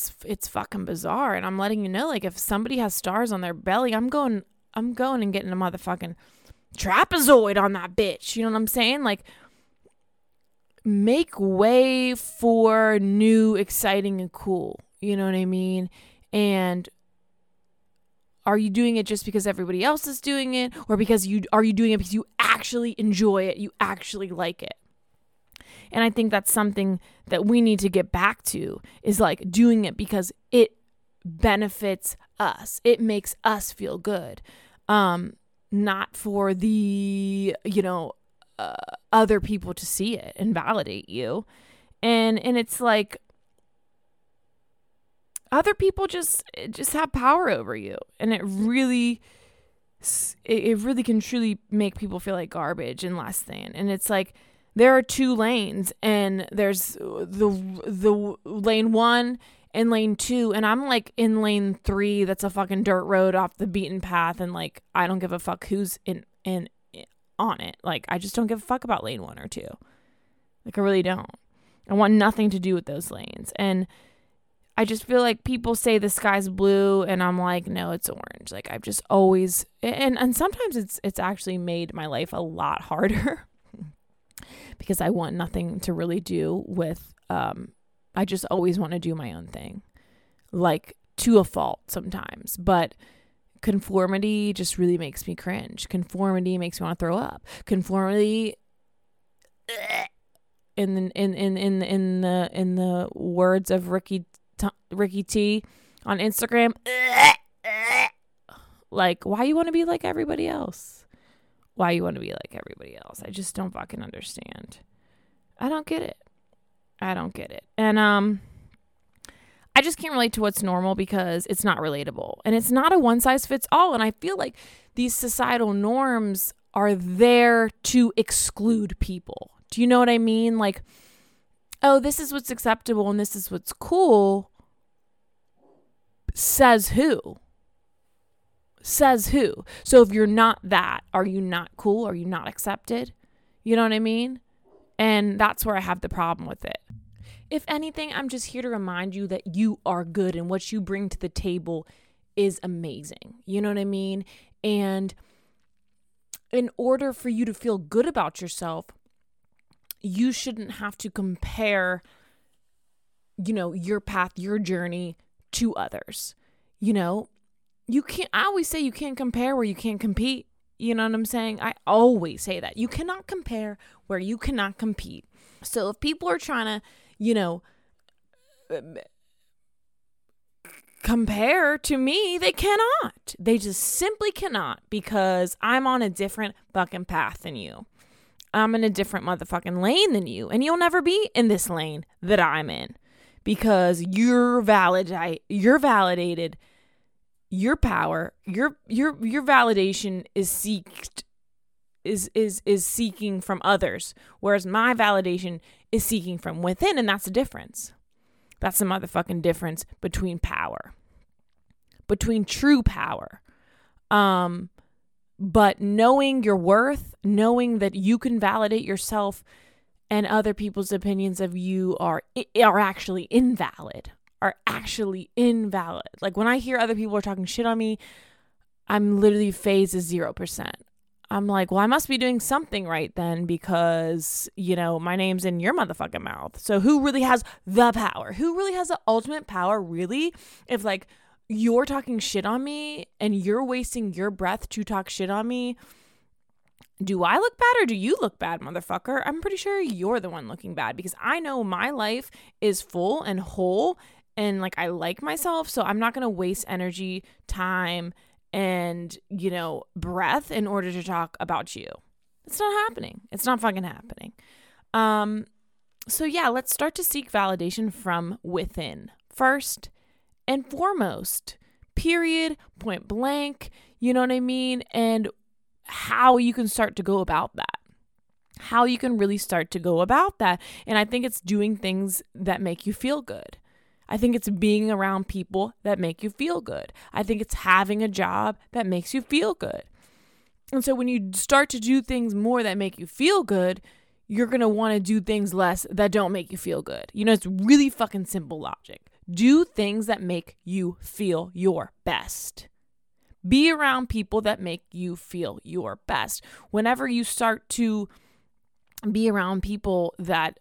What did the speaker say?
it's it's fucking bizarre and I'm letting you know like if somebody has stars on their belly, I'm going I'm going and getting a motherfucking trapezoid on that bitch. You know what I'm saying? Like make way for new, exciting and cool. You know what I mean? And are you doing it just because everybody else is doing it or because you are you doing it because you actually enjoy it, you actually like it? And I think that's something that we need to get back to is like doing it because it benefits us. It makes us feel good. Um not for the, you know, uh, other people to see it and validate you. And and it's like other people just just have power over you and it really it really can truly make people feel like garbage and less than and it's like there are two lanes and there's the the lane 1 and lane 2 and I'm like in lane 3 that's a fucking dirt road off the beaten path and like I don't give a fuck who's in in on it. Like I just don't give a fuck about lane 1 or 2 like I really don't. I want nothing to do with those lanes. And I just feel like people say the sky's blue and I'm like no it's orange. Like I've just always and and sometimes it's it's actually made my life a lot harder because I want nothing to really do with um I just always want to do my own thing like to a fault sometimes but conformity just really makes me cringe conformity makes me want to throw up conformity eh, in the in in in in the in the words of Ricky Ricky T on Instagram. Eh, eh, like, why you want to be like everybody else? Why you want to be like everybody else? I just don't fucking understand. I don't get it. I don't get it. And um I just can't relate to what's normal because it's not relatable. And it's not a one size fits all and I feel like these societal norms are there to exclude people. Do you know what I mean? Like oh, this is what's acceptable and this is what's cool, says who? Says who? So if you're not that, are you not cool? Are you not accepted? You know what I mean? And that's where I have the problem with it. If anything, I'm just here to remind you that you are good and what you bring to the table is amazing. You know what I mean? And in order for you to feel good about yourself, you shouldn't have to compare you know your path your journey to others you know you can't i always say you can't compare where you can't compete. You know what i'm saying? I always say that. You cannot compare where you cannot compete. So if people are trying to you know compare to me they cannot. They just simply cannot because i'm on a different fucking path than you. I'm in a different motherfucking lane than you, and you'll never be in this lane that I'm in because you're valid. You're validated. Your power, your your your validation is seeked is is is seeking from others, whereas my validation is seeking from within, and that's the difference. That's the motherfucking difference between power, between true power. Um, but knowing your worth, knowing that you can validate yourself and other people's opinions of you are are actually invalid, are actually invalid. Like when I hear other people are talking shit on me, I'm literally phase is 0%. I'm like, well, I must be doing something right then because, you know, my name's in your motherfucking mouth. So who really has the power? Who really has the ultimate power, really? If like you're talking shit on me and you're wasting your breath to talk shit on me, do I look bad or do you look bad, motherfucker? I'm pretty sure you're the one looking bad because I know my life is full and whole and like I like myself. So I'm not going to waste energy, time, and, you know, breath in order to talk about you. It's not happening. It's not fucking happening. Um, so yeah, let's start to seek validation from within first and foremost. Period, point blank, you know what I mean? And how you can start to go about that. How you can really start to go about that. And I think it's doing things that make you feel good. I think it's being around people that make you feel good. I think it's having a job that makes you feel good. And so when you start to do things more that make you feel good, you're going to want to do things less that don't make you feel good. You know, it's really fucking simple logic Do things that make you feel your best. Be around people that make you feel your best. Whenever you start to be around people that